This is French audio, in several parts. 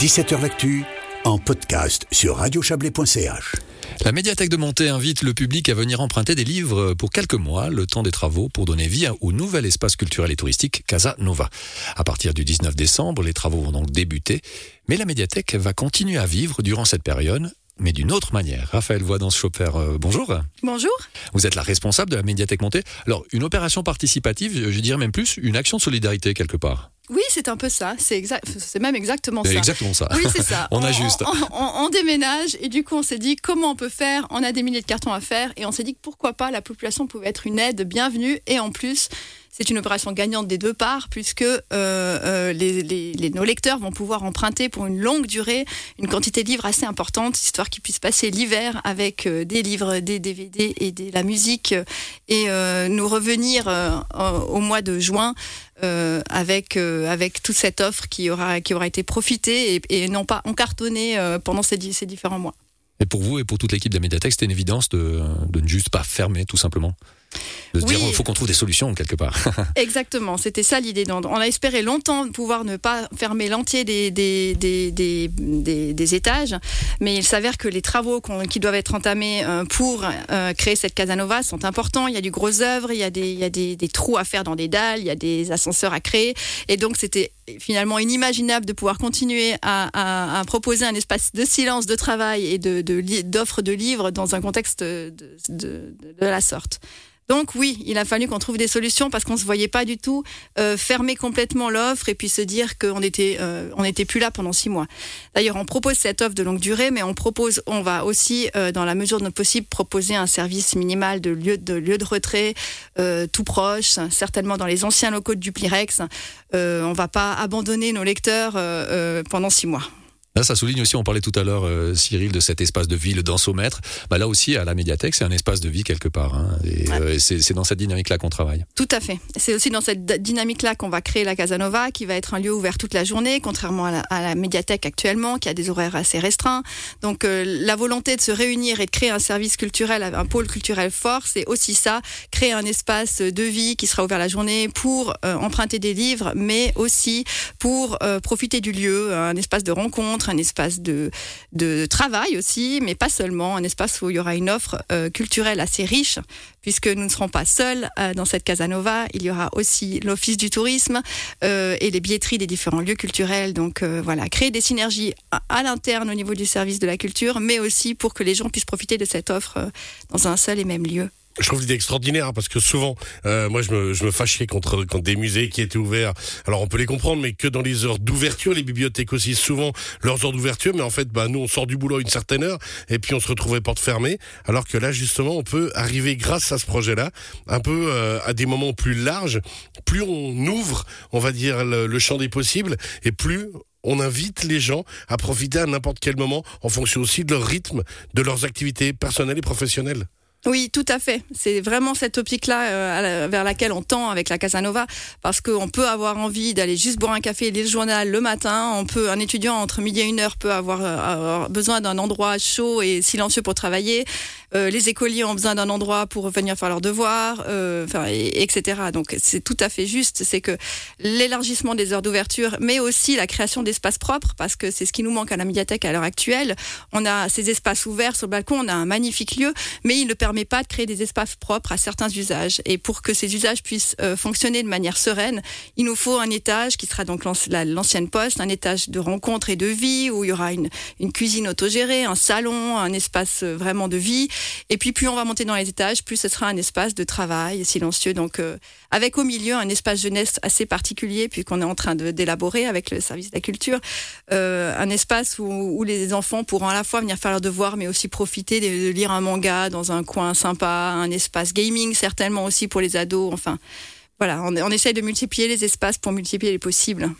17h L'actu en podcast sur radiochablais.ch. La médiathèque de Montée invite le public à venir emprunter des livres pour quelques mois, le temps des travaux, pour donner vie au nouvel espace culturel et touristique Casa Nova. À partir du 19 décembre, les travaux vont donc débuter, mais la médiathèque va continuer à vivre durant cette période mais d'une autre manière. Raphaël Voidance Chopper, euh, bonjour. Bonjour. Vous êtes la responsable de la médiathèque montée. Alors, une opération participative, je dirais même plus, une action de solidarité quelque part. Oui, c'est un peu ça. C'est exact, c'est même exactement ça. Exactement ça. Oui, c'est ça. on, ajuste. On, déménage et du coup, on s'est dit comment on peut faire. On a des milliers de cartons à faire et on s'est dit que pourquoi pas la population pouvait être une aide bienvenue et en plus, c'est une opération gagnante des deux parts puisque euh, euh, nos lecteurs vont pouvoir emprunter pour une longue durée une quantité de livres assez importante, histoire qu'ils puissent passer l'hiver avec euh, des livres, des DVD et de la musique et nous revenir au mois de juin avec, avec toute cette offre qui aura, qui aura été profitée et, non pas encartonnée pendant ces, ces différents mois. Et pour vous et pour toute l'équipe de la médiathèque, c'était une évidence de, de ne juste pas fermer tout simplement? De se dire il faut qu'on trouve des solutions quelque part. Exactement, c'était ça l'idée. On a espéré longtemps pouvoir ne pas fermer l'entier des des, des, des, des, étages, mais il s'avère que les travaux qui doivent être entamés euh, pour euh, créer cette Casanova sont importants. Il y a du gros œuvre, il y a, des, il y a des, trous à faire dans des dalles, il y a des ascenseurs à créer, et donc c'était finalement inimaginable de pouvoir continuer à, proposer un espace de silence, de travail et d'offres de, livres dans un contexte de, la sorte. Donc oui, il a fallu qu'on trouve des solutions parce qu'on se voyait pas du tout euh, fermer complètement l'offre et puis se dire qu'on était euh, on n'était plus là pendant six mois. D'ailleurs, on propose cette offre de longue durée, mais on propose, on va aussi euh, dans la mesure de notre possible proposer un service minimal de lieu de lieu de retrait tout proche, certainement dans les anciens locaux de Duplirex. on va pas abandonner nos lecteurs pendant six mois. Là, ça souligne aussi, on parlait tout à l'heure, euh, Cyril, de cet espace de vie, le dansomètre. Bah, là aussi, à la médiathèque, c'est un espace de vie quelque part. Hein. et euh, c'est dans cette dynamique-là qu'on travaille. Tout à fait. C'est aussi dans cette dynamique-là qu'on va créer la Casanova, qui va être un lieu ouvert toute la journée, contrairement à la, médiathèque actuellement, qui a des horaires assez restreints. Donc, euh, la volonté de se réunir et de créer un service culturel, un pôle culturel fort, c'est aussi ça, créer un espace de vie qui sera ouvert la journée pour emprunter des livres, mais aussi pour profiter du lieu, un espace de rencontre un espace de, de travail aussi, mais pas seulement, un espace où il y aura une offre euh, culturelle assez riche, puisque nous ne serons pas seuls euh, dans cette Casanova. Il y aura aussi l'Office du tourisme euh, et les billetteries des différents lieux culturels. Donc voilà, créer des synergies à, à l'interne au niveau du service de la culture, mais aussi pour que les gens puissent profiter de cette offre dans un seul et même lieu je trouve l'idée extraordinaire hein, parce que souvent, euh, moi, je me, je me fâchais contre, contre des musées qui étaient ouverts. Alors, on peut les comprendre, mais que dans les heures d'ouverture, les bibliothèques aussi, souvent leurs heures d'ouverture. Mais en fait, bah, nous, on sort du boulot à une certaine heure et puis on se retrouve portes fermées. Alors que là, justement, on peut arriver grâce à ce projet-là, un peu euh, à des moments plus larges. Plus on ouvre, on va dire, le, le champ des possibles et plus on invite les gens à profiter à n'importe quel moment en fonction aussi de leur rythme, de leurs activités personnelles et professionnelles. Oui, tout à fait. C'est vraiment cette optique-là euh, vers laquelle on tend avec la Casanova, parce qu'on peut avoir envie d'aller juste boire un café et lire le journal le matin. On peut, un étudiant entre midi et une heure peut avoir, euh, besoin d'un endroit chaud et silencieux pour travailler. Euh, les écoliers ont besoin d'un endroit pour venir faire leurs devoirs, enfin, etc. Donc c'est tout à fait juste. C'est que l'élargissement des heures d'ouverture, mais aussi la création d'espaces propres, parce que c'est ce qui nous manque à la médiathèque à l'heure actuelle. On a ces espaces ouverts sur le balcon, on a un magnifique lieu, mais il ne permet permet pas de créer des espaces propres à certains usages. Et pour que ces usages puissent euh, fonctionner de manière sereine, il nous faut un étage qui sera donc l'ancienne poste, un étage de rencontre et de vie où il y aura une, cuisine autogérée, un salon, un espace euh, vraiment de vie. Et puis plus on va monter dans les étages, plus ce sera un espace de travail silencieux. Donc euh, avec au milieu un espace jeunesse assez particulier puisqu'on est en train d'élaborer avec le service de la culture un espace où, les enfants pourront à la fois venir faire leurs devoirs mais aussi profiter de lire un manga dans un coin sympa, un espace gaming certainement aussi pour les ados. Enfin, voilà, on, on essaye de multiplier les espaces pour multiplier les possibles.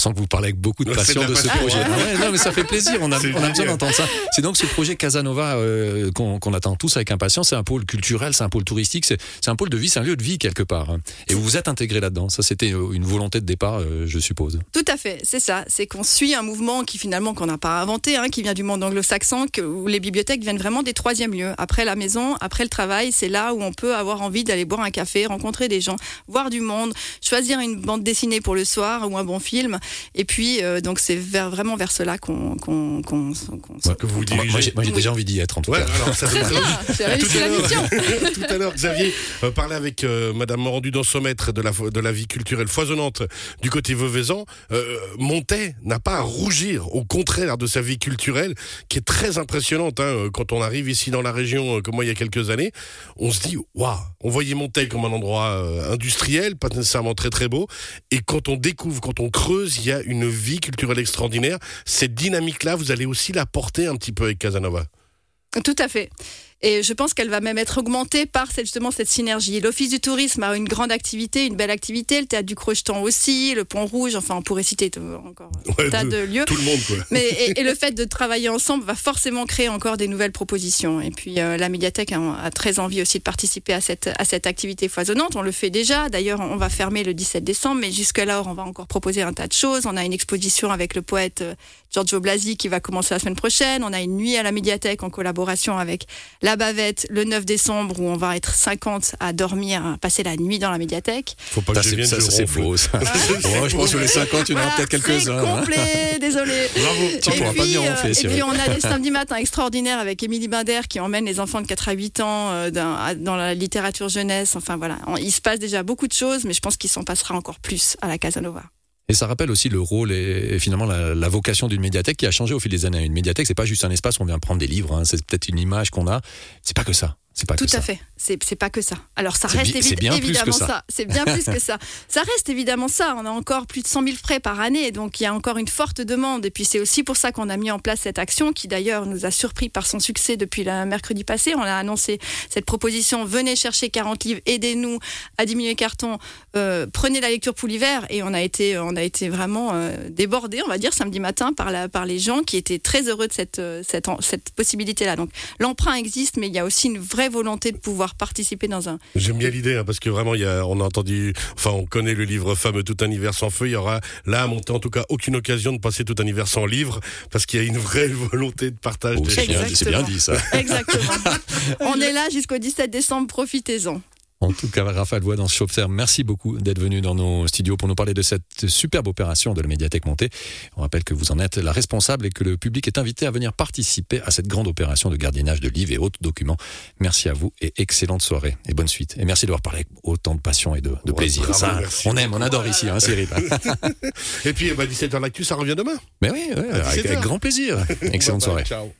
On sent que vous parlez avec beaucoup de passion de ce projet. non, mais ça fait plaisir. On a, on a besoin d'entendre ça. C'est donc ce projet Casanova euh, qu'on attend tous avec impatience. C'est un pôle culturel, c'est un pôle touristique, c'est un pôle de vie, c'est un lieu de vie quelque part. Et vous vous êtes intégré là-dedans. Ça, c'était euh, une volonté de départ, euh, je suppose. Tout à fait, c'est ça. C'est qu'on suit un mouvement qui finalement qu'on n'a pas inventé, hein, qui vient du monde anglo-saxon, où les bibliothèques viennent vraiment des troisièmes lieux. Après la maison, après le travail, c'est là où on peut avoir envie d'aller boire un café, rencontrer des gens, voir voir du monde, choisir une bande dessinée pour le soir ou un bon film. Et puis, euh, donc, c'est vers, vraiment vers cela qu'on. qu'on, qu'on, qu'on- Ouais. Que vous Moi, dirigez. moi, j'ai moi, j'ai déjà envie d'y être en tout Ouais, cas. alors ça Très donne bien, envie. j'ai réussi Tout à la l'heure- mission. Tout à l'heure, Xavier euh, parlait avec euh, Madame Morandu dans son maître de la, de la vie culturelle foisonnante du côté Veuvezan. Euh, Montet n'a pas à rougir, au contraire de sa vie culturelle, qui est très impressionnante. hein. Quand on arrive ici dans la région, euh, comme moi il y a quelques années, on se dit, waouh, on voyait Montet comme un endroit euh, industriel, pas nécessairement très très beau. Et quand on découvre, quand on creuse, il y a une vie culturelle extraordinaire. Cette dynamique-là, vous allez aussi la porter un petit peu avec Casanova. Tout à fait. Et je pense qu'elle va même être augmentée par cette, justement cette synergie. L'Office du tourisme a une grande activité, une belle activité, le théâtre du Crocheton aussi, le Pont Rouge, enfin on pourrait citer encore un tas de- de lieux. Tout le monde, quoi. Mais, et, et le fait de travailler ensemble va forcément créer encore des nouvelles propositions. Et puis euh, la médiathèque a, a très envie aussi de participer à cette, à cette activité foisonnante. On le fait déjà. D'ailleurs, on va fermer le 17 décembre, mais jusque-là, on va encore proposer un tas de choses. On a une exposition avec le poète euh, Giorgio Blasi qui va commencer la semaine prochaine. On a une nuit à la médiathèque en collaboration avec la Bavette le 9 décembre où on va être 50 à dormir, à passer la nuit dans la médiathèque. Faut pas Ça, que je vienne, ça, je ça, c'est faux. ça. Je pense que les 50, il y en aura peut-être quelques-uns. C'est hein. complet, désolé. Bravo. Tu Et pourras pas puis, dire euh, et Cyril. puis on a des samedis matins extraordinaires avec Émilie Binder qui emmène les enfants de 4 à 8 ans euh, dans, à- dans la littérature jeunesse. Enfin voilà, On- il se passe déjà beaucoup de choses, mais je pense qu'il s'en passera encore plus à la Casanova. Et ça rappelle aussi le rôle et, finalement la, la vocation d'une médiathèque qui a changé au fil des années. Une médiathèque, c'est pas juste un espace où on vient prendre des livres. hein. C'est peut-être une image qu'on a. C'est pas que ça. C'est pas Tout que à ça. fait. C'est pas que ça. Alors ça reste évi- bien évidemment ça. ça. C'est bien plus que ça. Ça reste évidemment ça. On a encore plus de 100 000 frais par année, donc il y a encore une forte demande. Et puis c'est aussi pour ça qu'on a mis en place cette action, qui d'ailleurs nous a surpris par son succès depuis le mercredi passé. On a annoncé cette proposition venez chercher 40 livres, aidez-nous à diminuer les cartons, euh, prenez la lecture pour l'hiver. Et on a été, on a été vraiment euh, débordé, on va dire, samedi matin par la, par les gens qui étaient très heureux de cette, euh, cette, cette possibilité-là. Donc l'emprunt existe, mais il y a aussi une vraie volonté de pouvoir participer dans un J'aime bien l'idée, hein, parce que vraiment, il y a, on a entendu, enfin, on connaît le livre fameux Tout un hiver sans feu. Il y aura là, à monter, en tout cas, aucune occasion de passer tout un hiver sans livre, parce qu'il y a une vraie volonté de partage. Oh, des c'est bien, bien dit ça. Exactement. On est là jusqu'au 17 décembre, profitez-en. En tout cas, Raphaël Voix dans ce Observe, merci beaucoup d'être venu dans nos studios pour nous parler de cette superbe opération de la médiathèque montée. On rappelle que vous en êtes la responsable et que le public est invité à venir participer à cette grande opération de gardiennage de livres et autres documents. Merci à vous et excellente soirée et bonne suite. Et merci d'avoir parlé avec autant de passion et de, de Ouais, plaisir. bravo, Ça, on aime, on adore ici, hein, Cyril. Et puis, bah, 17h l'actu, ça revient demain. Mais oui, ouais, avec, 17 avec grand plaisir. Excellente soirée. Ciao.